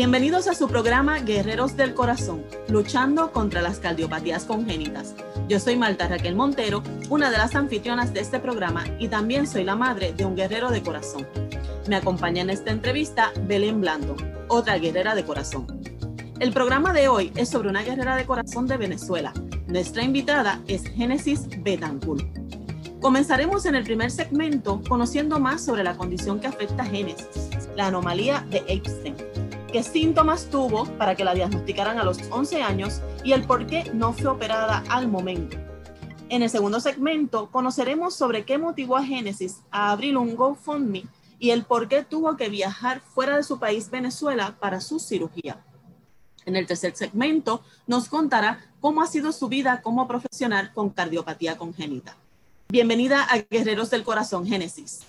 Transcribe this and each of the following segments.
Bienvenidos a su programa Guerreros del Corazón, luchando contra las cardiopatías congénitas. Yo soy Marta Raquel Montero, una de las anfitrionas de este programa y también soy la madre de un guerrero de corazón. Me acompaña en esta entrevista Belén Blando, otra guerrera de corazón. El programa de hoy es sobre una guerrera de corazón de Venezuela. Nuestra invitada es Génesis Betancourt. Comenzaremos en el primer segmento conociendo más sobre la condición que afecta a Génesis, la anomalía de Epstein qué síntomas tuvo para que la diagnosticaran a los 11 años y el por qué no fue operada al momento. En el segundo segmento conoceremos sobre qué motivó a Génesis a abrir un GoFundMe y el por qué tuvo que viajar fuera de su país Venezuela para su cirugía. En el tercer segmento nos contará cómo ha sido su vida como profesional con cardiopatía congénita. Bienvenida a Guerreros del Corazón Génesis.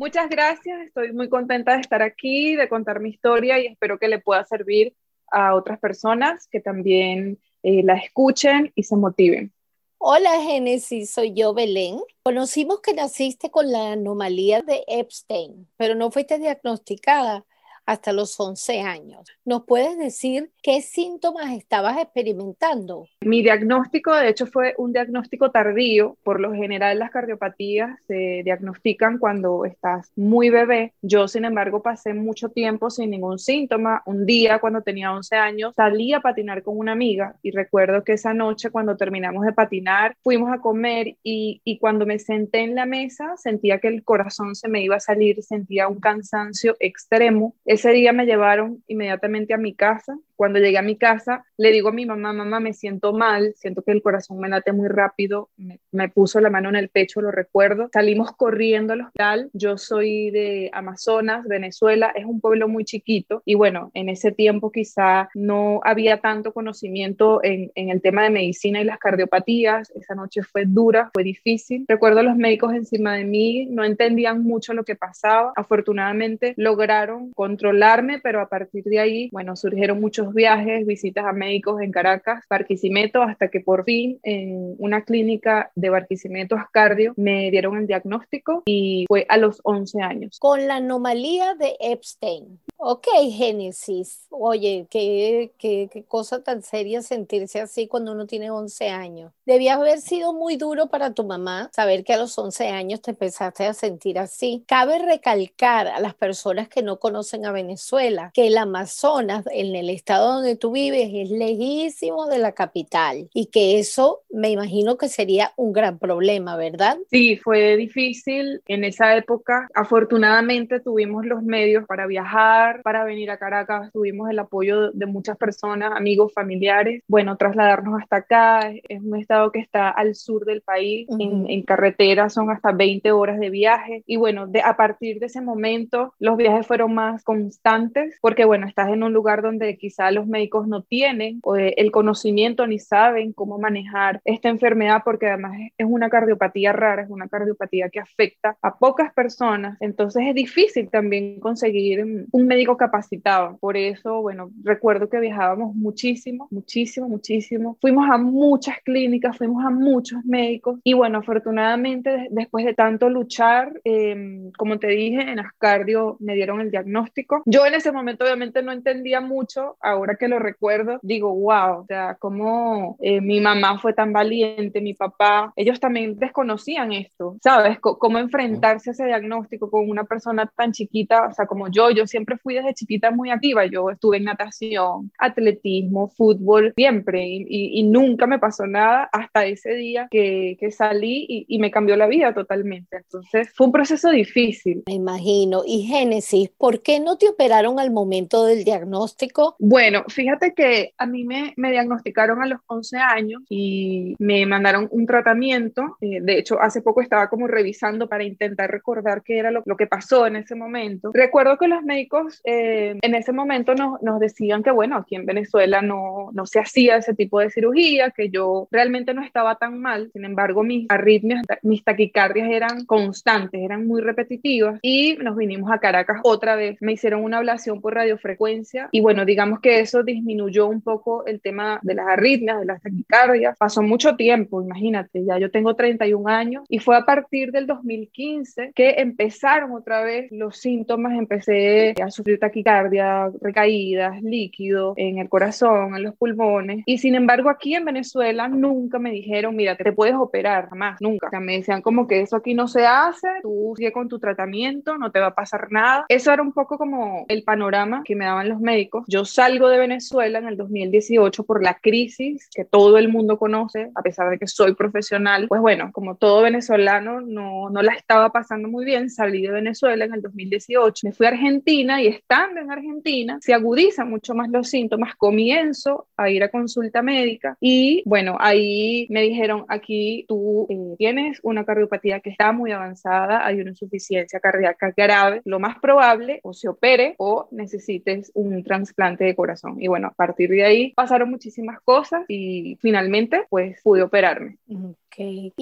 Muchas gracias, estoy muy contenta de estar aquí, de contar mi historia y espero que le pueda servir a otras personas que también eh, la escuchen y se motiven. Hola Génesis, soy yo Belén. Conocimos que naciste con la anomalía de Epstein, pero no fuiste diagnosticada hasta los 11 años. ¿Nos puedes decir qué síntomas estabas experimentando? Mi diagnóstico, de hecho, fue un diagnóstico tardío. Por lo general, las cardiopatías se diagnostican cuando estás muy bebé. Yo, sin embargo, pasé mucho tiempo sin ningún síntoma. Un día, cuando tenía 11 años, salí a patinar con una amiga y recuerdo que esa noche, cuando terminamos de patinar, fuimos a comer y, y cuando me senté en la mesa, sentía que el corazón se me iba a salir, sentía un cansancio extremo. Ese día me llevaron inmediatamente a mi casa cuando llegué a mi casa, le digo a mi mamá, mamá, me siento mal, siento que el corazón me late muy rápido, me, puso la mano en el pecho, lo recuerdo. Salimos corriendo al hospital. Yo soy de Amazonas, Venezuela, es un pueblo muy chiquito y bueno, en ese tiempo quizá no había tanto conocimiento en, en el tema de medicina y las cardiopatías. Esa noche fue dura, fue difícil. Recuerdo a los médicos encima de mí, no entendían mucho lo que pasaba. Afortunadamente lograron controlarme, pero a partir de ahí, bueno, surgieron muchos viajes, visitas a médicos en Caracas, Barquisimeto, hasta que por fin en una clínica de Barquisimeto Ascardio me dieron el diagnóstico y fue a los 11 años. Con la anomalía de Epstein. Ok, Génesis. Oye, qué, qué, qué, cosa tan seria sentirse así cuando uno tiene 11 años. Debía haber sido muy duro para tu mamá saber que a los 11 años te empezaste a sentir así. Cabe recalcar a las personas que no conocen a Venezuela que el Amazonas, en el estado donde tú vives, es lejísimo de la capital y que eso me imagino que sería un gran problema, ¿verdad? Sí, fue difícil en esa época. Afortunadamente tuvimos los medios para viajar para venir a Caracas. Tuvimos el apoyo de muchas personas, amigos, familiares. Bueno, trasladarnos hasta acá. Es un estado que está al sur del país. en, carretera son hasta 20 horas de viaje. Y bueno, de, a partir de ese momento los viajes fueron más constantes porque bueno, estás en un lugar donde quizá los médicos no tienen eh, el conocimiento ni saben cómo manejar esta enfermedad porque además es una cardiopatía rara, es una cardiopatía que afecta a pocas personas. Entonces es difícil también conseguir un médico capacitado. Por eso, bueno, recuerdo que viajábamos muchísimo, muchísimo, muchísimo. Fuimos a muchas clínicas, fuimos a muchos médicos y bueno, afortunadamente después de tanto luchar, em, como te dije, en Ascardio me dieron el diagnóstico. Yo en ese momento obviamente no entendía mucho, ahora que lo recuerdo, digo, wow, o sea, cómo eh, mi mamá fue tan valiente, mi papá, ellos también desconocían esto, ¿sabes? C cómo enfrentarse a ese diagnóstico con una persona tan chiquita, o sea, como yo, yo siempre fui desde chiquita muy activa. Yo estuve en natación, atletismo, fútbol, siempre y, nunca me pasó nada hasta ese día que, que salí y, y, me cambió la vida totalmente. Entonces fue un proceso difícil. Me imagino. Y Génesis, ¿por qué no te operaron al momento del diagnóstico? Bueno, fíjate que a mí me, diagnosticaron a los 11 años y me mandaron un tratamiento. Eh, de hecho, hace poco estaba como revisando para intentar recordar qué era lo, lo que pasó en ese momento. Recuerdo que los médicos eh, en ese momento nos, nos, decían que, bueno, aquí en Venezuela no, no se hacía ese tipo de cirugía, que yo realmente no estaba tan mal. Sin embargo, mis arritmias, mis taquicardias eran constantes, eran muy repetitivas y nos vinimos a Caracas otra vez. Me hicieron una ablación por radiofrecuencia y bueno, digamos que eso disminuyó un poco el tema de las arritmias, de las taquicardias. Pasó mucho tiempo, imagínate, ya yo tengo 31 años y fue a partir del 2015 que empezaron otra vez los síntomas, empecé a sufrir taquicardia, recaídas, líquido en el corazón, en los pulmones y sin embargo aquí en Venezuela nunca me dijeron, mira, te puedes operar, jamás, nunca. O sea, me decían como que eso aquí no se hace, tú sigue con tu tratamiento, no te va a pasar nada. Eso era un poco como el panorama que me daban los médicos. Yo salgo de Venezuela en el 2018 por la crisis que todo el mundo conoce, a pesar de que soy profesional. Pues bueno, como todo venezolano, no, no la estaba pasando muy bien. Salí de Venezuela en el 2018, me fui a Argentina y estando en Argentina se agudizan mucho más los síntomas. Comienzo a ir a consulta médica y bueno, ahí me dijeron, aquí tú eh, tienes una cardiopatía que está muy avanzada, hay una insuficiencia cardíaca grave, lo más probable o se opere o necesites un trasplante de corazón. Y bueno, a partir de ahí pasaron muchísimas cosas y finalmente pues pude operarme.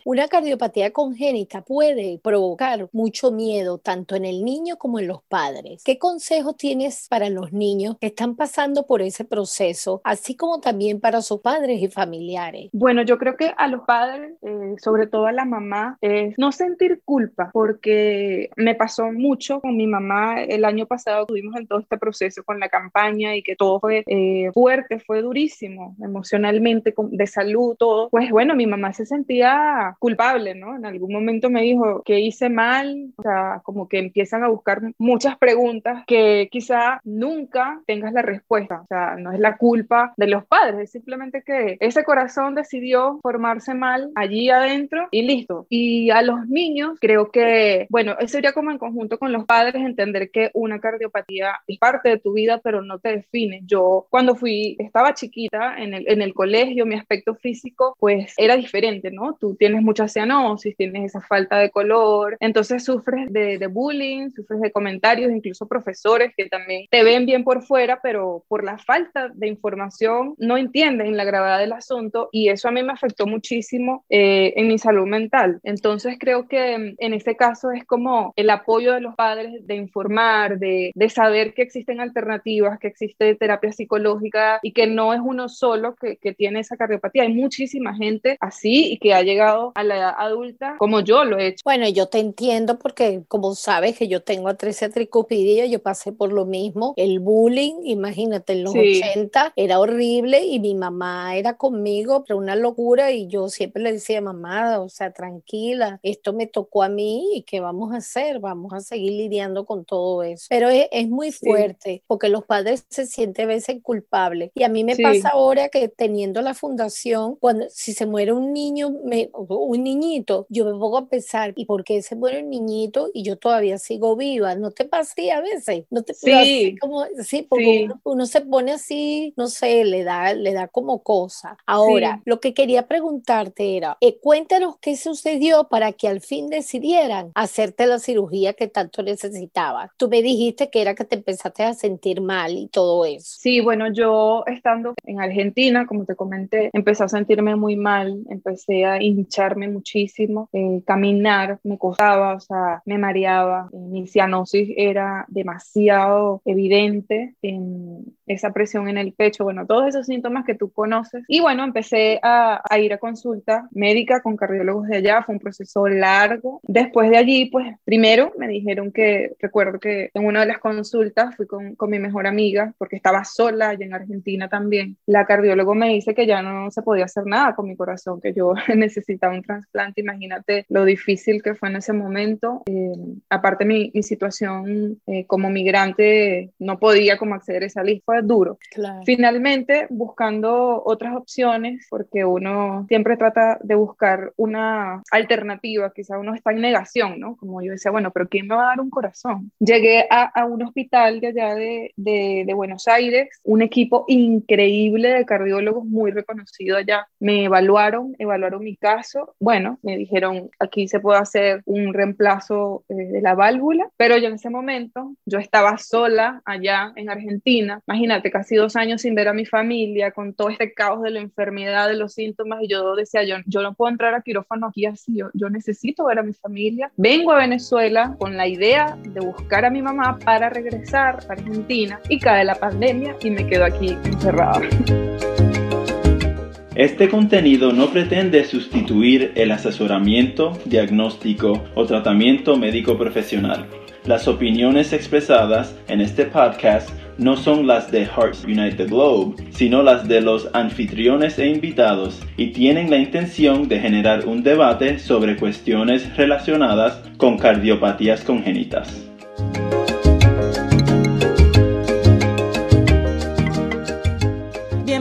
Una cardiopatía congénita puede provocar mucho miedo tanto en el niño como en los padres. ¿Qué consejos tienes para los niños que están pasando por ese proceso, así como también para sus padres y familiares? Bueno, yo creo que a los padres, eh, sobre todo a la mamá, es no sentir culpa, porque me pasó mucho con mi mamá. El año pasado tuvimos en todo este proceso con la campaña y que todo fue eh, fuerte, fue durísimo emocionalmente, de salud, todo. Pues bueno, mi mamá se sentía culpable, ¿no? En algún momento me dijo que hice mal, o sea, como que empiezan a buscar muchas preguntas que quizá nunca tengas la respuesta, o sea, no es la culpa de los padres, es simplemente que ese corazón decidió formarse mal allí adentro y listo. Y a los niños creo que, bueno, eso sería como en conjunto con los padres entender que una cardiopatía es parte de tu vida, pero no te define. Yo cuando fui, estaba chiquita en el, en el colegio, mi aspecto físico pues era diferente, ¿no? Tú tienes mucha cianosis, tienes esa falta de color, entonces sufres de, bullying, sufres de comentarios, incluso profesores que también te ven bien por fuera, pero por la falta de información no entienden la gravedad del asunto y eso a mí me afectó muchísimo eh, en mi salud mental. Entonces creo que mm, en este caso es como el apoyo de los padres de informar, de, saber que existen alternativas, que existe terapia psicológica y que no es uno solo que, que tiene esa cardiopatía. Hay muchísima gente así y que ha llegado a la edad adulta como yo lo he hecho. Bueno, yo te entiendo porque como sabes que yo tengo atresia tricupidia, yo pasé por lo mismo, el bullying, imagínate, en los 80 era horrible y mi mamá era conmigo, pero una locura y yo siempre le decía, mamá, o sea, tranquila, esto me tocó a mí y ¿qué vamos a hacer? Vamos a seguir lidiando con todo eso. Pero es, es muy fuerte porque los padres se sienten a veces culpables y a mí me pasa ahora que teniendo la fundación, cuando si se muere un niño, un niñito, yo me pongo a pensar, ¿y por qué se muere un niñito y yo todavía sigo viva? ¿No te pasa a veces? ¿No te sí. como, sí, porque Uno, se pone así, no sé, le da, le da como cosa. Ahora, lo que quería preguntarte era, eh, cuéntanos qué sucedió para que al fin decidieran hacerte la cirugía que tanto necesitabas. Tú me dijiste que era que te empezaste a sentir mal y todo eso. Sí, bueno, yo estando en Argentina, como te comenté, empecé a sentirme muy mal, empecé a hincharme muchísimo, eh, caminar me costaba, o sea, me mareaba, eh, mi cianosis era demasiado evidente, en esa presión en el pecho, bueno, todos esos síntomas que tú conoces. Y bueno, empecé a, a ir a consulta médica con cardiólogos de allá, fue un proceso largo. Después de allí, pues primero me dijeron que, recuerdo que en una de las consultas fui con, con mi mejor amiga, porque estaba sola allá en Argentina también. La cardiólogo me dice que ya no se podía hacer nada con mi corazón, que yo necesitaba un trasplante, imagínate lo difícil que fue en ese momento. Eh, aparte mi, mi situación eh, como migrante no podía como acceder a esa lista, fue duro. Finalmente, buscando otras opciones, porque uno siempre trata de buscar una alternativa, quizá uno está en negación, ¿no? Como yo decía, bueno, pero ¿quién me va a dar un corazón? Llegué a, a un hospital de allá de, de, de Buenos Aires, un equipo increíble de cardiólogos muy reconocido allá. Me evaluaron, evaluaron mi caso. Bueno, me dijeron, aquí se puede hacer un reemplazo eh, de la válvula, pero yo en ese momento, yo estaba sola allá en Argentina. Imagínate imagínate, casi dos años sin ver a mi familia, con todo este caos de la enfermedad, de los síntomas, y yo decía, yo, yo no puedo entrar a quirófano aquí así, yo, yo necesito ver a mi familia. Vengo a Venezuela con la idea de buscar a mi mamá para regresar a Argentina y cae la pandemia y me quedo aquí encerrada. Este contenido no pretende sustituir el asesoramiento, diagnóstico o tratamiento médico profesional. Las opiniones expresadas en este podcast no son las de Hearts Unite the Globe, sino las de los anfitriones e invitados y tienen la intención de generar un debate sobre cuestiones relacionadas con cardiopatías congénitas.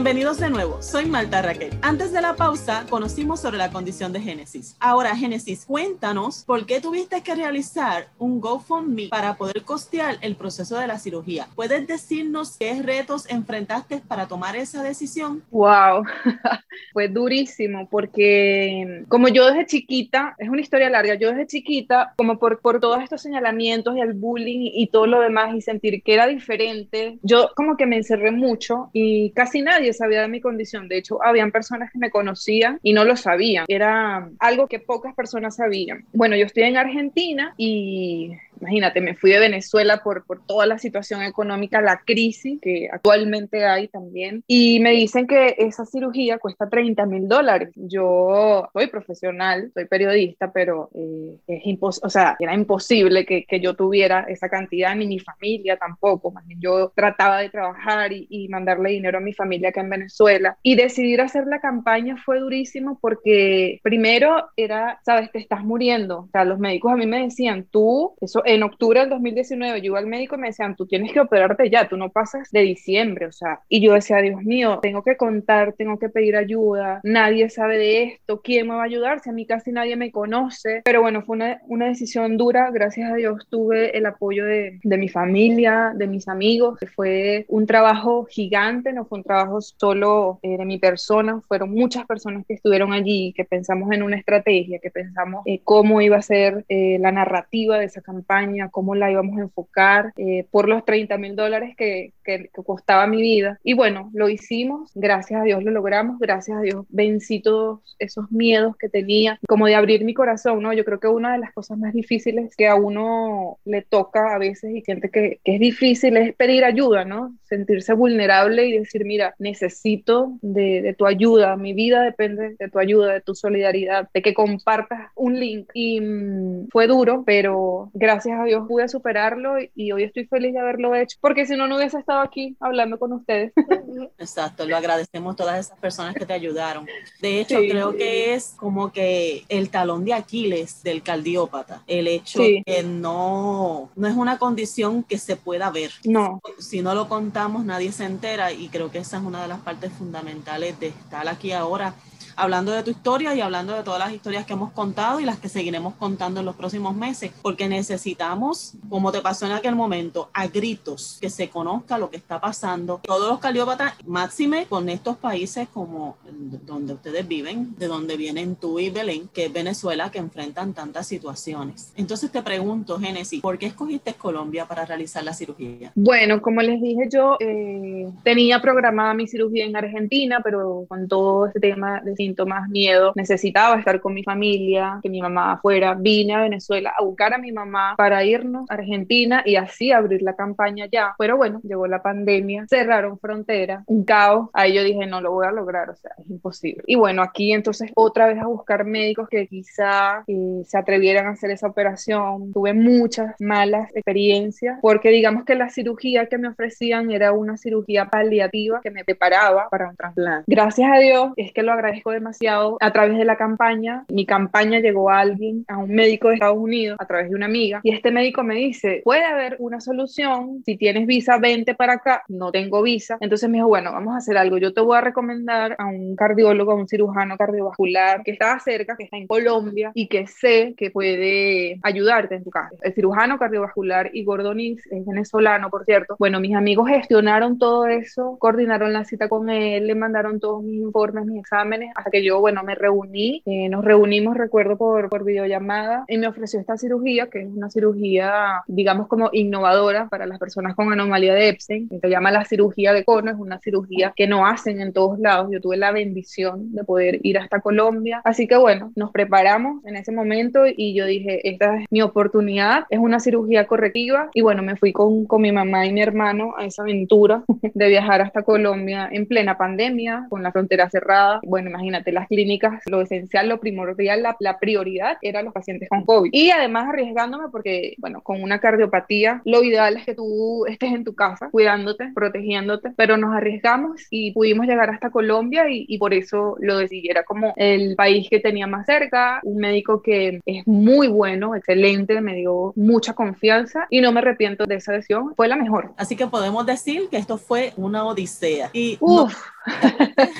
Bienvenidos de nuevo, soy Malta Raquel. Antes de la pausa, conocimos sobre la condición de Génesis. Ahora, Génesis, cuéntanos por qué tuviste que realizar un GoFundMe para poder costear el proceso de la cirugía. ¿Puedes decirnos qué retos enfrentaste para tomar esa decisión? Wow, fue durísimo porque como yo desde chiquita, es una historia larga, yo desde chiquita, como por, por todos estos señalamientos y el bullying y todo lo demás y sentir que era diferente, yo como que me encerré mucho y casi nadie sabía de mi condición. De hecho, habían personas que me conocían y no lo sabían. Era algo que pocas personas sabían. Bueno, yo estoy en Argentina y imagínate, me fui de Venezuela por, por toda la situación económica, la crisis que actualmente hay también, y me dicen que esa cirugía cuesta 30 mil dólares. Yo soy profesional, soy periodista, pero eh, es impos o sea, era imposible que, que, yo tuviera esa cantidad, ni mi familia tampoco. Más bien, yo trataba de trabajar y, y mandarle dinero a mi familia acá en Venezuela. Y decidir hacer la campaña fue durísimo porque primero era, sabes, te estás muriendo. O sea, los médicos a mí me decían, tú, eso en octubre del 2019 yo iba al médico y me decían, tú tienes que operarte ya, tú no pasas de diciembre, o sea, y yo decía, Dios mío, tengo que contar, tengo que pedir ayuda, nadie sabe de esto, ¿quién me va a ayudar? Si a mí casi nadie me conoce, pero bueno, fue una, una decisión dura, gracias a Dios tuve el apoyo de, de mi familia, de mis amigos, fue un trabajo gigante, no fue un trabajo solo eh, de mi persona, fueron muchas personas que estuvieron allí, que pensamos en una estrategia, que pensamos eh, cómo iba a ser eh, la narrativa de esa campaña, cómo la íbamos a enfocar, eh, por los 30 mil dólares que, que, costaba mi vida. Y bueno, lo hicimos, gracias a Dios lo logramos, gracias a Dios vencí todos esos miedos que tenía, como de abrir mi corazón, ¿no? Yo creo que una de las cosas más difíciles que a uno le toca a veces y siente que, que es difícil es pedir ayuda, ¿no? Sentirse vulnerable y decir, mira, necesito de, de tu ayuda, mi vida depende de tu ayuda, de tu solidaridad, de que compartas un link. Y mmm, fue duro, pero gracias a Dios pude superarlo y hoy estoy feliz de haberlo hecho, porque si no, no hubiese estado aquí hablando con ustedes. Exacto, lo agradecemos a todas esas personas que te ayudaron. De hecho, sí. creo que es como que el talón de Aquiles del cardiópata, el hecho sí. que no, no es una condición que se pueda ver. No. Si no lo contamos, nadie se entera y creo que esa es una de las partes fundamentales de estar aquí ahora hablando de tu historia y hablando de todas las historias que hemos contado y las que seguiremos contando en los próximos meses, porque necesitamos, como te pasó en aquel momento, a gritos que se conozca lo que está pasando. Todos los cardiópatas, máxime con estos países como donde ustedes viven, de donde vienen tú y Belén, que es Venezuela, que enfrentan tantas situaciones. Entonces te pregunto, Génesis, ¿por qué escogiste Colombia para realizar la cirugía? Bueno, como les dije yo, eh, tenía programada mi cirugía en Argentina, pero con todo este tema de síntomas, miedo, necesitaba estar con mi familia, que mi mamá fuera, vine a Venezuela a buscar a mi mamá para irnos a Argentina y así abrir la campaña ya. Pero bueno, llegó la pandemia, cerraron frontera, un caos, ahí yo dije, no lo voy a lograr, o sea, es imposible. Y bueno, aquí entonces otra vez a buscar médicos que quizá eh, se atrevieran a hacer esa operación. Tuve muchas malas experiencias porque digamos que la cirugía que me ofrecían era una cirugía paliativa que me preparaba para un trasplante. Gracias a Dios, es que lo agradezco demasiado a través de la campaña. Mi campaña llegó a alguien, a un médico de Estados Unidos, a través de una amiga, y este médico me dice, puede haber una solución, si tienes visa, vente para acá, no tengo visa. Entonces me dijo, bueno, vamos a hacer algo, yo te voy a recomendar a un cardiólogo, a un cirujano cardiovascular que está cerca, que está en Colombia y que sé que puede ayudarte en tu caso. El cirujano cardiovascular Igor Donís es venezolano, por cierto. Bueno, mis amigos gestionaron todo eso, coordinaron la cita con él, le mandaron todos mis informes, mis exámenes, hasta hasta que yo, bueno, me reuní, eh, nos reunimos, recuerdo, por, por videollamada y me ofreció esta cirugía, que es una cirugía, digamos, como innovadora para las personas con anomalía de Epstein, se llama la cirugía de cono, es una cirugía que no hacen en todos lados. Yo tuve la bendición de poder ir hasta Colombia, así que bueno, nos preparamos en ese momento y yo dije, esta es mi oportunidad, es una cirugía correctiva y bueno, me fui con, con mi mamá y mi hermano a esa aventura de viajar hasta Colombia en plena pandemia, con la frontera cerrada. Bueno, imagínate, las clínicas, lo esencial, lo primordial, la, la prioridad eran los pacientes con COVID. Y además arriesgándome porque, bueno, con una cardiopatía, lo ideal es que tú estés en tu casa cuidándote, protegiéndote, pero nos arriesgamos y pudimos llegar hasta Colombia y, y por eso lo decidí. Era como el país que tenía más cerca, un médico que es muy bueno, excelente, me dio mucha confianza y no me arrepiento de esa decisión, fue la mejor. Así que podemos decir que esto fue una odisea. Y Uf,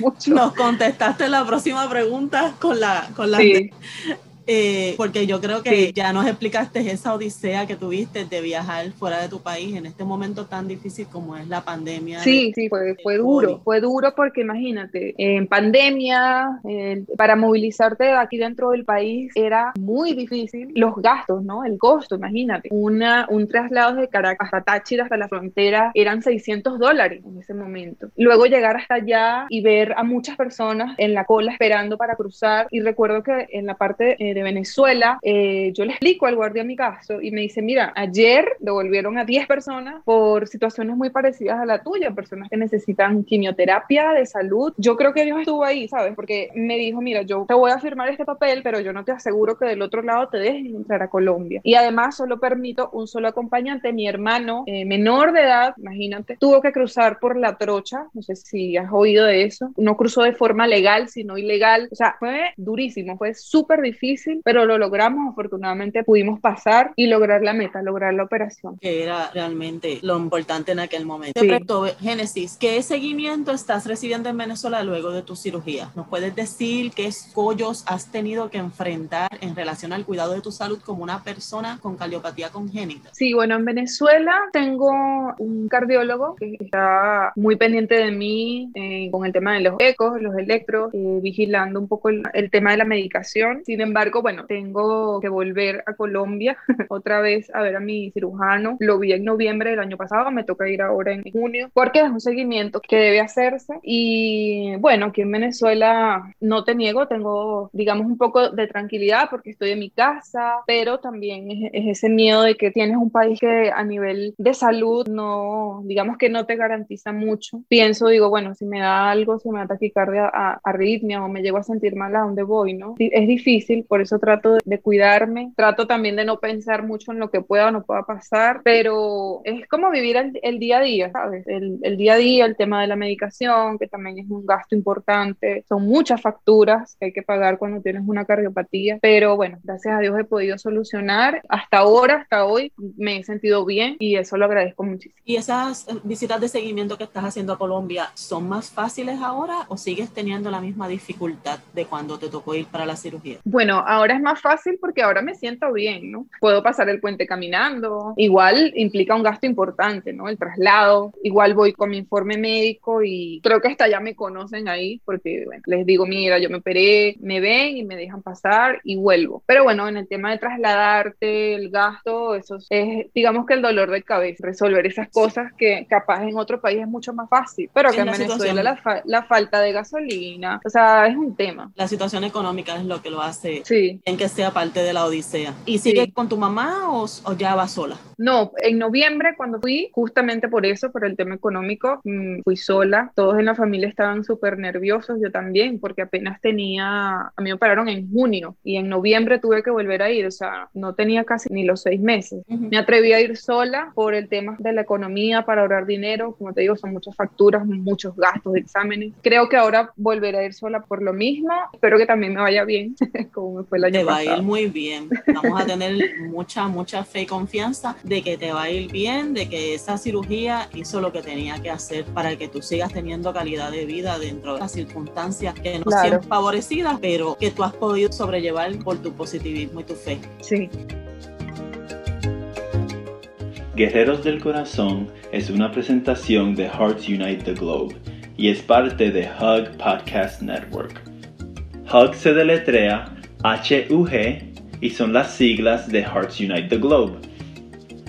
nos, nos contestaste la próxima pregunta con la, con la sí. Eh, porque yo creo que Sí. ya nos explicaste esa odisea que tuviste de viajar fuera de tu país en este momento tan difícil como es la pandemia. Sí, sí, fue, fue duro, fue duro porque imagínate, en pandemia, eh, para movilizarte aquí dentro del país era muy difícil, los gastos, ¿no? El costo, imagínate, una, un traslado de Caracas hasta Táchira, hasta la frontera, eran 600 dólares en ese momento. Luego llegar hasta allá y ver a muchas personas en la cola esperando para cruzar y recuerdo que en la parte eh, de Venezuela, eh, yo le explico al guardia mi caso y me dice, mira, ayer devolvieron a 10 personas por situaciones muy parecidas a la tuya, personas que necesitan quimioterapia de salud. Yo creo que Dios estuvo ahí, ¿sabes? Porque me dijo, mira, yo te voy a firmar este papel, pero yo no te aseguro que del otro lado te dejen entrar a Colombia. Y además solo permito un solo acompañante. Mi hermano, eh, menor de edad, imagínate, tuvo que cruzar por la trocha, no sé si has oído de eso, no cruzó de forma legal, sino ilegal. O sea, fue durísimo, fue súper difícil, pero lo logramos, afortunadamente pudimos pasar y lograr la meta, lograr la operación. que era realmente lo importante en aquel momento. Sí. Génesis, ¿qué seguimiento estás recibiendo en Venezuela luego de tu cirugía? ¿Nos puedes decir qué escollos has tenido que enfrentar en relación al cuidado de tu salud como una persona con cardiopatía congénita? Sí, bueno, en Venezuela tengo un cardiólogo que está muy pendiente de mí eh, con el tema de los ecos, los electros, eh, vigilando un poco el, el tema de la medicación. Sin embargo, bueno, tengo que volver a Colombia otra vez a ver a mi cirujano. Lo vi en noviembre del año pasado, me toca ir ahora en junio, porque es un seguimiento que debe hacerse. Y bueno, aquí en Venezuela no te niego, tengo, digamos, un poco de tranquilidad porque estoy en mi casa, pero también es, es ese miedo de que tienes un país que a nivel de salud no, digamos que no te garantiza mucho. Pienso, digo, bueno, si me da algo, si me da taquicardia, arritmia o me llego a sentir mal a dónde voy, ¿no? Es difícil, por eso trato de, de cuidarme, trato también de no pensar mucho en lo que pueda o no pueda pasar, pero es como vivir el, el día a día, ¿sabes? El, el día a día, el tema de la medicación, que también es un gasto importante, son muchas facturas que hay que pagar cuando tienes una cardiopatía, pero bueno, gracias a Dios he podido solucionar. Hasta ahora, hasta hoy, me he sentido bien y eso lo agradezco muchísimo. ¿Y esas eh, visitas de seguimiento que estás haciendo a Colombia son más fáciles ahora o sigues teniendo la misma dificultad de cuando te tocó ir para la cirugía? Bueno, ahora es más fácil porque ahora me siento bien, ¿no? Puedo pasar el puente caminando. Igual implica un gasto importante, ¿no? El traslado. Igual voy con mi informe médico y creo que hasta ya me conocen ahí porque, bueno, les digo, mira, yo me operé, me ven y me dejan pasar y vuelvo. Pero bueno, en el tema de trasladarte, el gasto, eso es, digamos que el dolor de cabeza, resolver esas cosas que capaz en otro país es mucho más fácil, pero que en la Venezuela la, fa- la falta de gasolina, o sea, es un tema. La situación económica es lo que lo hace Sí. En que sea parte de la odisea. ¿Y sigues Sí. con tu mamá o, o ya vas sola? No, en noviembre cuando fui, justamente por eso, por el tema económico, mm, fui sola. Todos en la familia estaban súper nerviosos, yo también, porque apenas tenía, a mí me operaron en junio y en noviembre tuve que volver a ir, o sea, no tenía casi ni los seis meses. Ujú. Me atreví a ir sola por el tema de la economía para ahorrar dinero. Como te digo, son muchas facturas, muchos gastos de exámenes. Creo que ahora volveré a ir sola por lo mismo. Espero que también me vaya bien, como fue el año Te va a pasado. ir muy bien. Vamos a tener mucha, mucha fe y confianza de que te va a ir bien, de que esa cirugía hizo lo que tenía que hacer para que tú sigas teniendo calidad de vida dentro de las circunstancias que no Claro. siempre favorecidas, pero que tú has podido sobrellevar por tu positivismo y tu fe. Sí. Guerreros del Corazón es una presentación de Hearts Unite the Globe y es parte de Hug Podcast Network. HUG se deletrea H-U-G y son las siglas de Hearts Unite the Globe.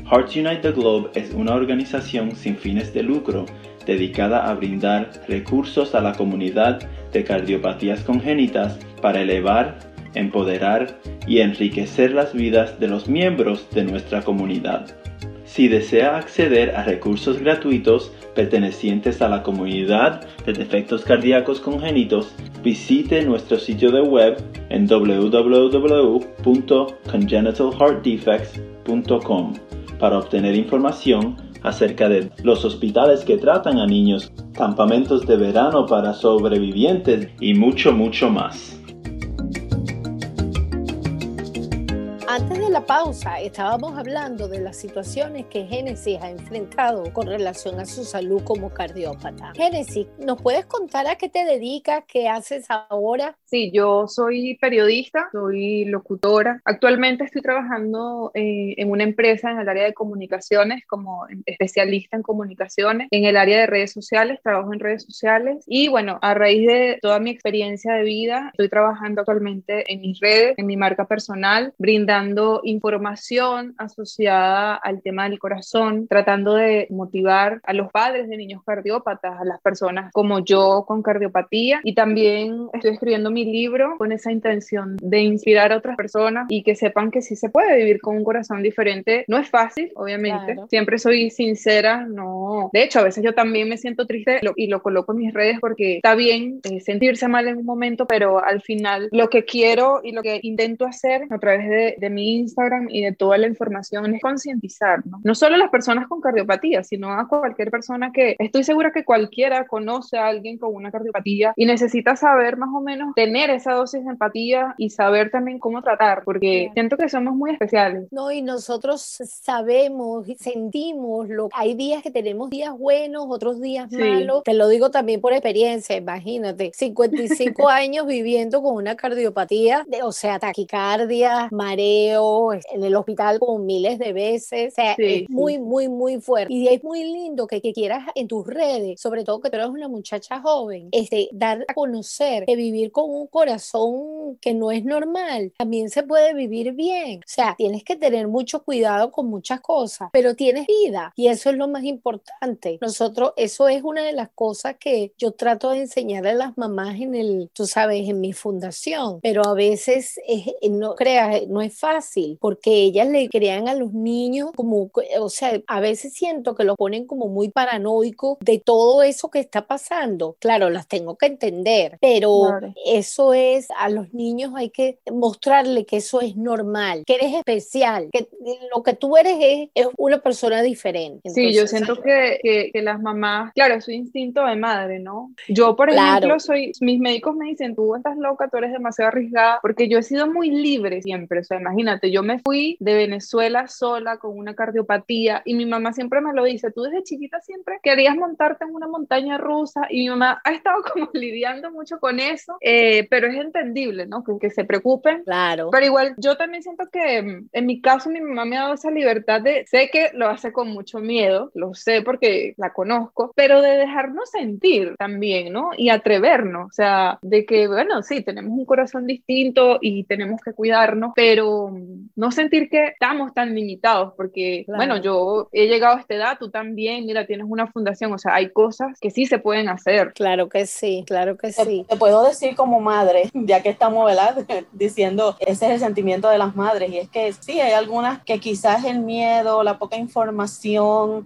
Hearts Unite the Globe es una organización sin fines de lucro dedicada a brindar recursos a la comunidad de cardiopatías congénitas para elevar, empoderar y enriquecer las vidas de los miembros de nuestra comunidad. Si desea acceder a recursos gratuitos pertenecientes a la comunidad de defectos cardíacos congénitos, visite nuestro sitio de web en www.congenitalheartdefects.com para obtener información acerca de los hospitales que tratan a niños, campamentos de verano para sobrevivientes y mucho, mucho más. Antes de la pausa, estábamos hablando de las situaciones que Génesis ha enfrentado con relación a su salud como cardiópata. Génesis, ¿nos puedes contar a qué te dedicas, qué haces ahora? Sí, yo soy periodista, soy locutora. Actualmente estoy trabajando eh, en una empresa en el área de comunicaciones como especialista en comunicaciones. En el área de redes sociales, trabajo en redes sociales. Y bueno, a raíz de toda mi experiencia de vida, estoy trabajando actualmente en mis redes, en mi marca personal, brindando información asociada al tema del corazón, tratando de motivar a los padres de niños cardiópatas, a las personas como yo con cardiopatía y también estoy escribiendo mi libro con esa intención de inspirar a otras personas y que sepan que sí se puede vivir con un corazón diferente. No es fácil, obviamente. Siempre soy sincera, no. De hecho, a veces yo también me siento triste y lo coloco en mis redes porque está bien eh, sentirse mal en un momento, pero al final lo que quiero y lo que intento hacer a través de, de mi Instagram y de toda la información es concientizar, ¿no? No solo a las personas con cardiopatía, sino a cualquier persona que estoy segura que cualquiera conoce a alguien con una cardiopatía y necesita saber más o menos tener esa dosis de empatía y saber también cómo tratar, porque siento que somos muy especiales. No, y nosotros sabemos y sentimos lo hay días que tenemos días buenos, otros días malos. Te lo digo también por experiencia, imagínate, 55 años viviendo con una cardiopatía, de, o sea, taquicardia, mareo en el hospital como miles de veces. O sea, es muy, muy, muy fuerte. Y es muy lindo que, que, quieras en tus redes, sobre todo que tú eres una muchacha joven, este, dar a conocer que vivir con un corazón que no es normal también se puede vivir bien. O sea, tienes que tener mucho cuidado con muchas cosas, pero tienes vida y eso es lo más importante. Nosotros, eso es una de las cosas que yo trato de enseñar a las mamás en el, tú sabes, en mi fundación, pero a veces es, no creas, no es fácil porque ellas le crean a los niños como, o sea, a veces siento que los ponen como muy paranoicos de todo eso que está pasando. Claro, las tengo que entender, pero eso es, a los niños hay que mostrarle que eso es normal, que eres especial, que lo que tú eres es, es una persona diferente. sí, yo siento que, que, que, las mamás, claro, es su instinto de madre, ¿no? Yo, por ejemplo, soy, mis médicos me dicen, tú estás loca, tú eres demasiado arriesgada, porque yo he sido muy libre siempre, o sea, imagínate, yo me fui de Venezuela sola con una cardiopatía y mi mamá siempre me lo dice, tú desde chiquita siempre querías montarte en una montaña rusa y mi mamá ha estado como lidiando mucho con eso, eh, pero es entendible, ¿no? Que, que, se preocupen. Claro. Pero igual yo también siento que mm, en mi caso mi mamá me ha dado esa libertad de, sé que lo hace con mucho miedo, lo sé porque la conozco, pero de dejarnos sentir también, ¿no? Y atrevernos, o sea, de que, bueno, sí, tenemos un corazón distinto y tenemos que cuidarnos, pero no sentir que estamos tan limitados, porque, bueno, yo he llegado a esta edad, tú también, mira, tienes una fundación, o sea, hay cosas que sí se pueden hacer. Claro que sí, claro que sí. Te, puedo decir como madre, ya que estamos, ¿verdad? Diciendo, ese es el sentimiento de las madres, y es que sí, hay algunas que quizás el miedo, la poca información,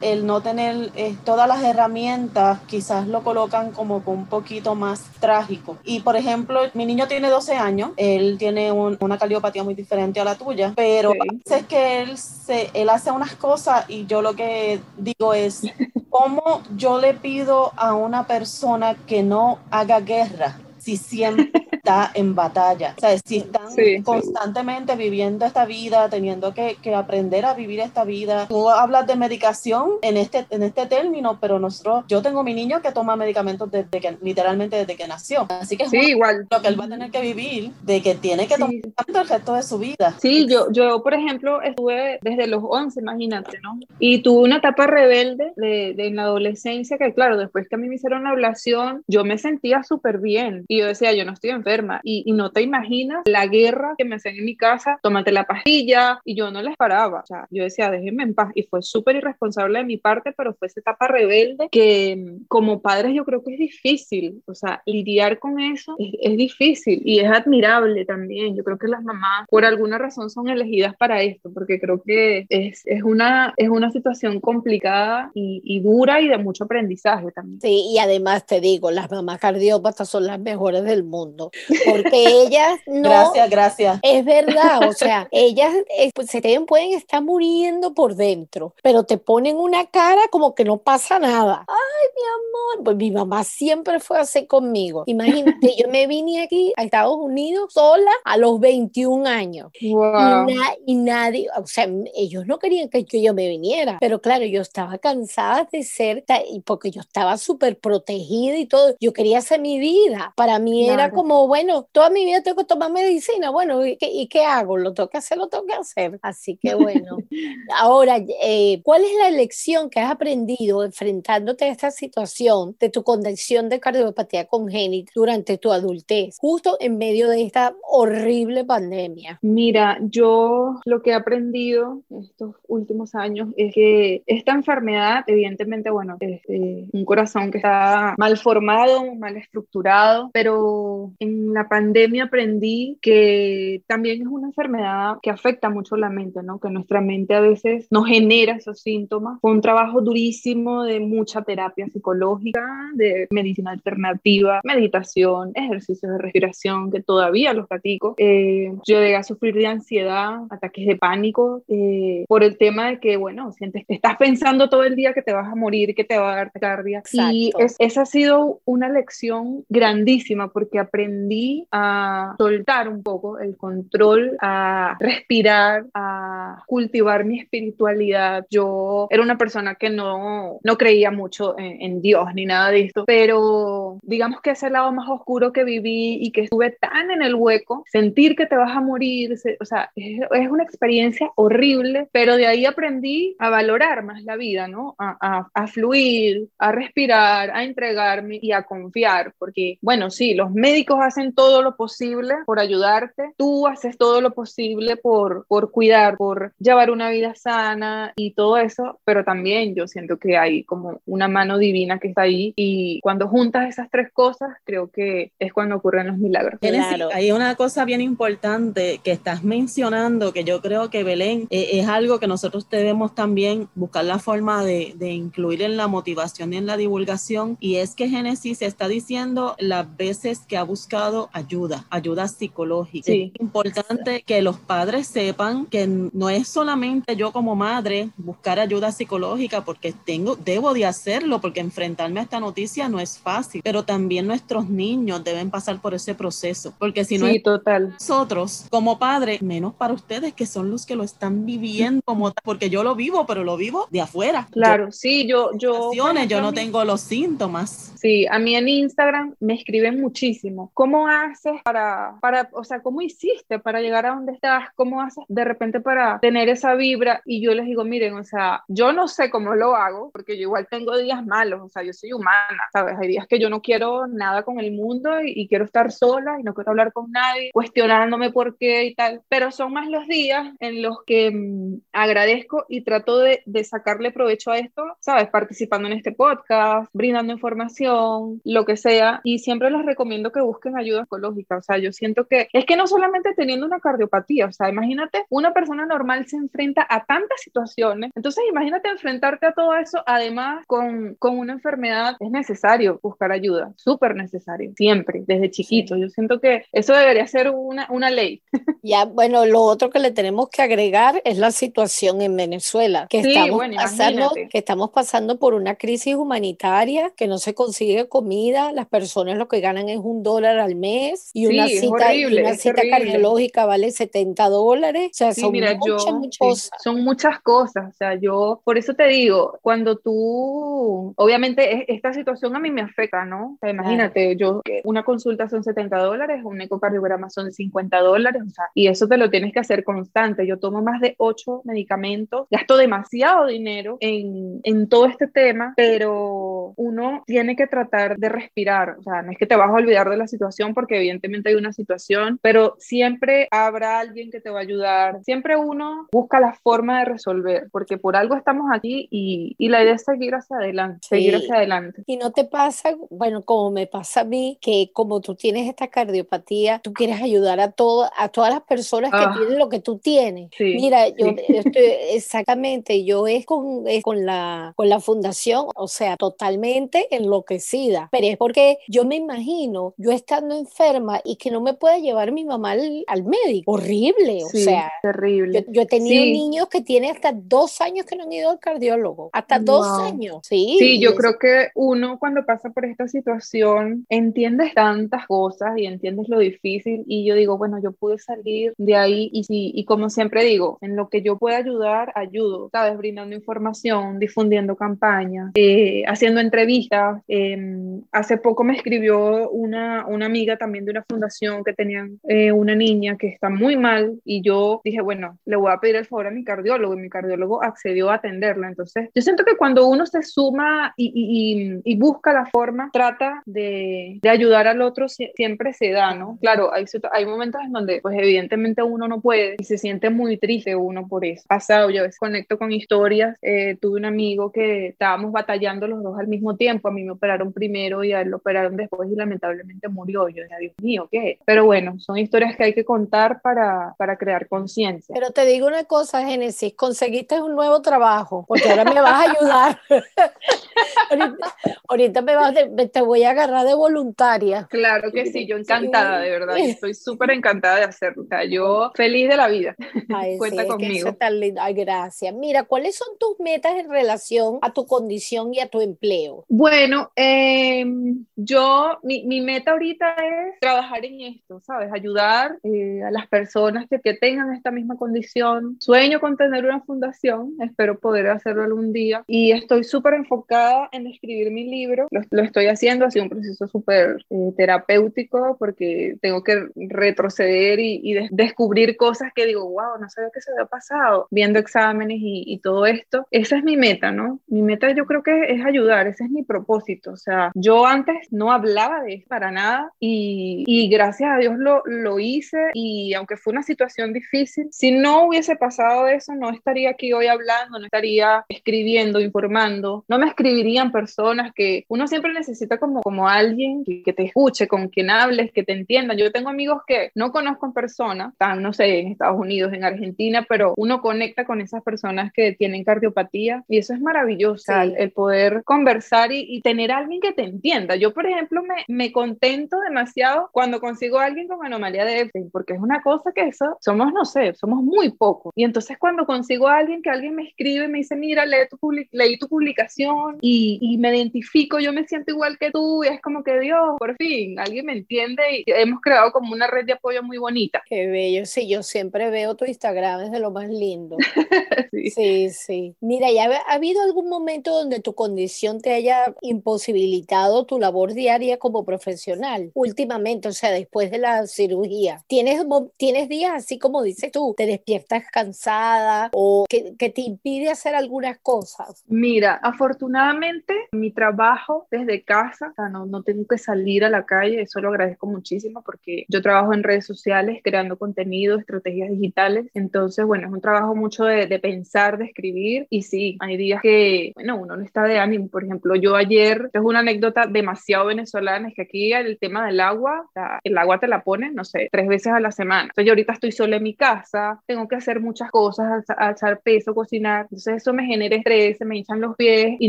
el no tener eh, todas las herramientas, quizás lo colocan como un poquito más trágico. Y, por ejemplo, mi niño tiene 12 años, él tiene una cardiopatía muy diferente a la tuya, pero es que él, se, él hace unas cosas y yo lo que digo es, ¿cómo yo le pido a una persona que no haga guerra si siempre está en batalla. O sea, si están constantemente viviendo esta vida, teniendo que, que, aprender a vivir esta vida. Tú hablas de medicación en este, en este término, pero nosotros, yo tengo mi niño que toma medicamentos desde que, literalmente desde que nació. Así que es igual. lo que él va a tener que vivir, de que tiene que tomar el resto de su vida. Sí, yo, yo, por ejemplo, estuve desde los 11, imagínate, ¿no? Y tuve una etapa rebelde de, de en la adolescencia que, claro, después que a mí me hicieron la ablación, yo me sentía súper bien. Y yo decía, yo no estoy enferma. Y, y, no te imaginas la guerra que me hacían en mi casa, tómate la pastilla, y yo no les paraba. O sea, yo decía, déjenme en paz. Y fue súper irresponsable de mi parte, pero fue esa etapa rebelde que mm, como padres yo creo que es difícil. O sea, lidiar con eso es, es difícil y es admirable también. Yo creo que las mamás, por alguna razón, son elegidas para esto, porque creo que es, es una, es una situación complicada y, y dura y de mucho aprendizaje también. Sí, y además te digo, las mamás cardiópatas son las mejores del mundo, porque ellas no... Gracias, gracias. Es verdad, o sea, ellas eh, pues, se pueden estar muriendo por dentro, pero te ponen una cara como que no pasa nada. Ay, mi amor, pues mi mamá siempre fue así conmigo. Imagínate, yo me vine aquí a Estados Unidos sola a los 21 años. Wow. Y, na y, nadie, o sea, ellos no querían que yo me viniera, pero claro, yo estaba cansada de ser, porque yo estaba súper protegida y todo, yo quería hacer mi vida. Para mí claro. era como, bueno, toda mi vida tengo que tomar medicina, bueno, ¿y qué, ¿y qué hago? Lo tengo que hacer, lo tengo que hacer. Así que bueno. Ahora, eh, ¿cuál es la lección que has aprendido enfrentándote a esta situación de tu condición de cardiopatía congénita durante tu adultez, justo en medio de esta horrible pandemia? Mira, yo lo que he aprendido estos últimos años es que esta enfermedad, evidentemente, bueno, es eh, un corazón que está mal formado, mal estructurado, pero en la pandemia aprendí que también es una enfermedad que afecta mucho la mente, ¿no? Que nuestra mente a veces nos genera esos síntomas. Fue un trabajo durísimo de mucha terapia psicológica, de medicina alternativa, meditación, ejercicios de respiración, que todavía los practico. Eh, yo llegué a sufrir de ansiedad, ataques de pánico, eh, por el tema de que, bueno, sientes que estás pensando todo el día que te vas a morir, que te va a dar cardia. Exacto. Y es, esa ha sido una lección grandísima porque aprendí a soltar un poco el control, a respirar, a cultivar mi espiritualidad. Yo era una persona que no, no creía mucho en, en, Dios ni nada de esto, pero digamos que ese lado más oscuro que viví y que estuve tan en el hueco, sentir que te vas a morir, o sea, es, es una experiencia horrible, pero de ahí aprendí a valorar más la vida, ¿no? A, a, a fluir, a respirar, a entregarme y a confiar, porque bueno, sí, los médicos hacen todo lo posible por ayudarte, tú haces todo lo posible por, por cuidar, por llevar una vida sana y todo eso, pero también yo siento que hay como una mano divina que está ahí y cuando juntas esas tres cosas, creo que es cuando ocurren los milagros. Claro. Hay una cosa bien importante que estás mencionando que yo creo que Belén eh, es algo que nosotros debemos también buscar la forma de, de incluir en la motivación y en la divulgación y es que Génesis está diciendo las veces que ha buscado ayuda, ayuda psicológica. Sí. Es importante que los padres sepan que no es solamente yo como madre buscar ayuda psicológica porque tengo, debo de hacerlo porque enfrentarme a esta noticia no es fácil, pero también nuestros niños deben pasar por ese proceso, porque si no sí, es total. nosotros como padres, menos para ustedes que son los que lo están viviendo como porque yo lo vivo, pero lo vivo de afuera. Claro, yo, sí, yo yo yo no tengo los síntomas. Sí, a mí en Instagram me escriben muchísimo. ¿Cómo haces para para o sea, cómo hiciste para llegar a donde estás? ¿Cómo haces de repente para tener esa vibra? Y yo les digo, miren, o sea, yo no sé cómo lo hago, porque yo igual tengo días malos, o sea, yo soy humana, ¿sabes? Hay días que yo no quiero nada con el mundo y, y quiero estar sola y no quiero hablar con nadie, cuestionándome por qué y tal, pero son más los días en los que mmm, agradezco y trato de, de sacarle provecho a esto, ¿sabes? Participando en este podcast, brindando información, lo que sea, y siempre les recomiendo que busquen ayuda psicológica, o sea, yo siento que es que no solamente teniendo una cardiopatía, o sea, imagínate, una persona normal se enfrenta a tantas situaciones, entonces imagínate enfrentarte a todo eso, además con, con una enfermedad, es necesario buscar ayuda, súper necesario, siempre, desde chiquito, yo siento que eso debería ser una, una ley. Ya, bueno, lo otro que le tenemos que agregar es la situación en Venezuela, que, Sí, estamos, bueno, pasando, que estamos pasando por una crisis humanitaria, que no se consigue comida, las personas lo que ganan es un dólar al mes y Sí, una cita, horrible, una cita cardiológica vale 70 dólares, o sea, Sí, son mira, muchas, yo, muchas sí, cosas. son muchas cosas, o sea, yo, por eso te digo, cuando tú, obviamente es- esta situación a mí me afecta, ¿no? O sea, imagínate, yo, que una consulta son 70 dólares, un ecocardiograma son 50 dólares, o sea, y eso te lo tienes que hacer constante. Yo tomo más de 8 medicamentos, gasto demasiado dinero en, en todo este tema, pero uno tiene que tratar de respirar, o sea, no es que te vas a olvidar de la situación porque evidentemente hay una situación, pero siempre habrá alguien que te va a ayudar. Siempre uno busca la forma de resolver, porque por algo estamos aquí y, y la idea es seguir hacia adelante, seguir hacia adelante. Y no te pasa, bueno, como me pasa a mí, que como tú tienes esta cardiopatía, tú quieres ayudar a, todo, a todas las personas que Ah. tienen lo que tú tienes. Sí, Mira, yo sí. estoy exactamente, yo es con, es con la, con la fundación, o sea, totalmente enloquecida, pero es porque yo me imagino yo estando enferma y que no me pueda llevar mi mamá al, al médico. Horrible, o Sí, sea. terrible. Yo, yo he tenido Sí. niños que tienen hasta dos años que no han ido al cardiólogo, hasta dos Wow. años. Sí, Sí, yo es- creo que uno cuando pasa por esta situación entiendes tantas cosas y entiendes lo difícil y yo digo, bueno, yo pude salir de ahí y, sí, y como siempre digo, en lo que yo pueda ayudar, ayudo, ¿sabes? Brindando información, difundiendo campañas, eh, haciendo entrevistas. em, hace poco me escribió una, una amiga también de una fundación que tenían eh, una niña que está muy mal y yo dije, bueno, le voy a pedir el favor a mi cardiólogo y mi cardiólogo accedió a atenderla. Entonces, yo siento que cuando uno se suma y, y- y- y busca la forma, trata de, de ayudar al otro, sie- siempre se da, ¿no? Claro, hay, hay momentos en donde, pues evidentemente uno no puede y se siente muy triste uno por eso. Pasado, yo a veces conecto con historias, eh, tuve un amigo que estábamos batallando los dos al mismo tiempo, a mí me operaron primero y a él lo operaron después y lamentablemente murió. Yo decía, Dios mío, ¿qué? es?". Pero bueno, son historias que hay que contar para, para crear conciencia. Pero te digo una cosa, Génesis, conseguiste un nuevo trabajo, porque ahora me vas a ayudar. ahorita, ahorita me vas de- te voy a agarrar de voluntaria. Claro que sí, yo encantada, de verdad, estoy súper encantada de hacerlo, o sea, yo feliz de la vida. Ay, Cuenta conmigo. es. Ay, gracias. Mira, ¿cuáles son tus metas en relación a tu condición y a tu empleo? Bueno, em, yo, mi, mi meta ahorita es trabajar en esto, ¿sabes? Ayudar eh, a las personas que, que tengan esta misma condición. Sueño con tener una fundación, espero poder hacerlo algún día y estoy súper enfocada en escribir mi libro. Lo, lo estoy haciendo, ha sido un proceso súper eh, terapéutico porque tengo que retroceder y, y des- descubrir cosas que digo, wow, no sabía que se había pasado, viendo exámenes y, y todo esto. Esa es mi meta, ¿no? Mi meta yo creo que es ayudar, ese es mi propósito. O sea, yo antes no hablaba de esto para nada y, y gracias a Dios lo, lo hice y aunque fue una situación difícil, si no hubiese pasado eso, no estaría aquí hoy hablando, no estaría escribiendo, informando, no me escribirían personas que uno siempre necesita como, como alguien que, que te escuche, con quien hables, que te entienda. Yo tengo amigos que no conozco en persona, están, no sé, en Estados Unidos, en Argentina, pero uno conecta con esas personas que tienen cardiopatía y eso es maravilloso, Sí. el, el poder conversar y, y tener a alguien que te entienda. Yo, por ejemplo, me, me contento demasiado cuando consigo a alguien con anomalía de Epstein, porque es una cosa que eso, somos, no sé, somos muy pocos. Y entonces cuando consigo a alguien que alguien me escribe y me dice, mira, lee tu public- leí tu publicación y, y me identifico, yo me siento igual que tú, y es como que Dios, por fin, alguien me entiende y hemos creado como una red de apoyo muy bonita. Qué bello. Sí, yo siempre veo tu Instagram, es de lo más lindo. Sí. Sí, sí. Mira, ¿ya ha habido algún momento donde tu condición te haya imposibilitado tu labor diaria como profesional? Últimamente, o sea, después de la cirugía. ¿Tienes, tienes días así como dices tú, te despiertas cansada o que, que te impide hacer algunas cosas? Mira, afortunadamente mi trabajo desde casa, o sea, no, no tengo que salir a la calle, eso lo agradezco muchísimo porque yo trabajo en redes sociales creando contenido, estrategias digitales, entonces, bueno, es un trabajo mucho de, de pensar, de escribir y sí, hay días que, bueno, uno no está de ánimo, por ejemplo, yo ayer, es una anécdota demasiado venezolana, es que aquí el tema del agua, sea, el agua te la ponen, no sé, tres veces a la semana, entonces yo ahorita estoy sola en mi casa, tengo que hacer muchas cosas, alza- alzar peso, cocinar, entonces eso me genera estrés, se me hinchan los pies y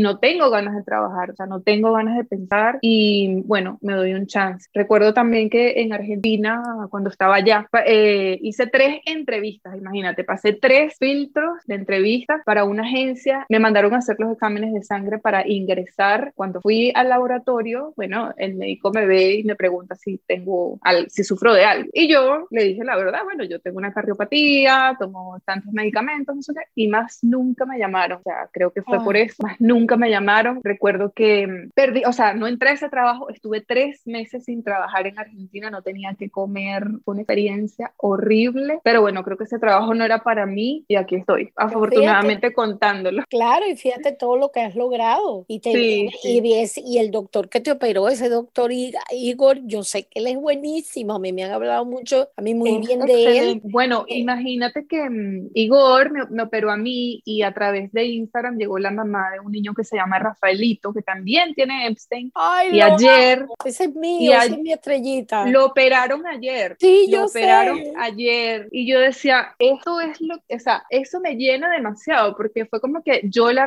no tengo ganas de trabajar, o sea, no tengo ganas de pensar y bueno, me doy un chance. Recuerdo también que en Argentina, cuando estaba allá, eh, hice tres entrevistas, imagínate, pasé tres filtros de entrevistas para una agencia, me mandaron a hacer los exámenes de sangre para ingresar. Cuando fui al laboratorio, bueno, el médico me ve y me pregunta si tengo, al- si sufro de algo. Y yo le dije la verdad, bueno, yo tengo una cardiopatía, tomo tantos medicamentos, no sé qué, y más nunca me llamaron. O sea, creo que fue Ay. por eso, más nunca me llamaron. Recuerdo que mm, perdí, o sea, no entré a ese trabajo, estuve tres meses sin trabajar en Argentina, no tenía que comer, fue una experiencia horrible, pero bueno, creo que ese trabajo no era para mí y aquí estoy, afortunadamente contándolo. Claro, y fíjate todo lo que has logrado. Y, te, Sí, y, ves- y el doctor que te operó, ese doctor doctor Igor, yo sé que él es buenísimo, a mí me han hablado mucho, a mí muy bien de él. Bueno, eh, imagínate que mm, Igor me, operó a mí y a través de Instagram llegó la mamá de un niño que se llama Rafaelito, que también tiene Epstein. Ay, y ayer... Ese es mío, ese es mi estrellita. Lo operaron ayer. Sí, lo yo operaron ayer. Y yo decía, esto es lo, o sea, eso me llena demasiado, porque fue como que yo le,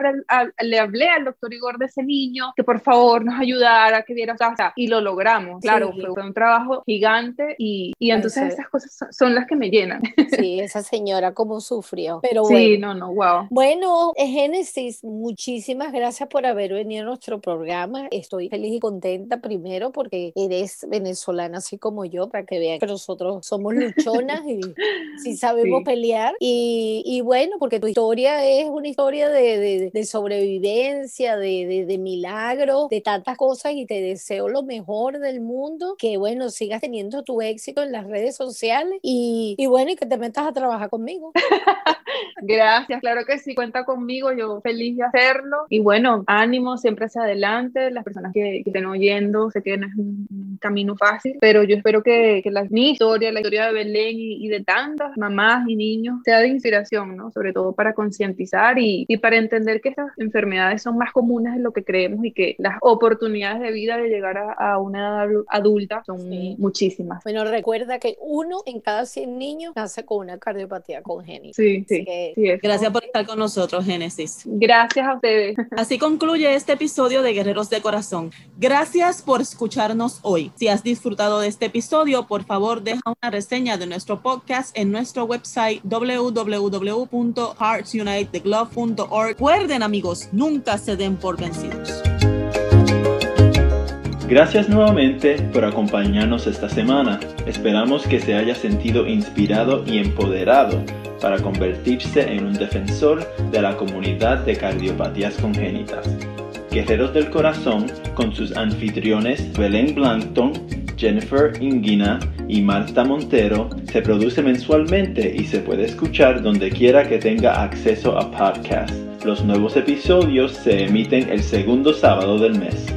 le hablé al doctor Igor de ese niño, que por favor nos ayudara, que diera casa, y lo logramos. Claro, fue un trabajo gigante y, y entonces esas cosas son, las que me llenan. Sí, esa señora cómo sufrió. Pero sí, no, no, wow. Bueno, Génesis, muchísimas gracias por haber venido a nuestro programa. Estoy feliz y contenta primero porque eres venezolana así como yo, para que vean que nosotros somos luchonas y sí sabemos pelear. Y, y, bueno, porque tu historia es una historia de, de, de sobrevivencia, de, de milagros, de tantas cosas y te deseo lo mejor del mundo, que bueno, sigas teniendo tu éxito en las redes sociales y, y bueno, y que te metas a trabajar conmigo. Gracias, claro que sí, cuenta conmigo, yo feliz de hacerlo. Y bueno, ánimo, siempre hacia adelante, las personas que, estén oyendo, sé que no es un camino fácil, pero yo espero que, que la, mi historia, la historia de Belén y, de tantas mamás y niños sea de inspiración, ¿no? Sobre todo para concientizar y, y para entender que estas enfermedades son más comunes de lo que creemos y que las oportunidades de vida de llegar a, a una edad adulta son muchísimas. Bueno, recuerda que uno en cada 100 niños nace con una cardiopatía congénita. Sí, sí. Gracias por estar con nosotros, Génesis. Gracias a ustedes. Así concluye este episodio de Guerreros de Corazón. Gracias por escucharnos hoy. Si has disfrutado de este episodio, por favor deja una reseña de nuestro podcast en nuestro website www.heartsunitedglove.org. Recuerden amigos, nunca se den por vencidos. Gracias nuevamente por acompañarnos esta semana. Esperamos que se haya sentido inspirado y empoderado para convertirse en un defensor de la comunidad de cardiopatías congénitas. Guerreros del Corazón, con sus anfitriones Belén Blankton, Jennifer Ingina y Marta Montero, se produce mensualmente y se puede escuchar donde quiera que tenga acceso a podcast. Los nuevos episodios se emiten el segundo sábado del mes.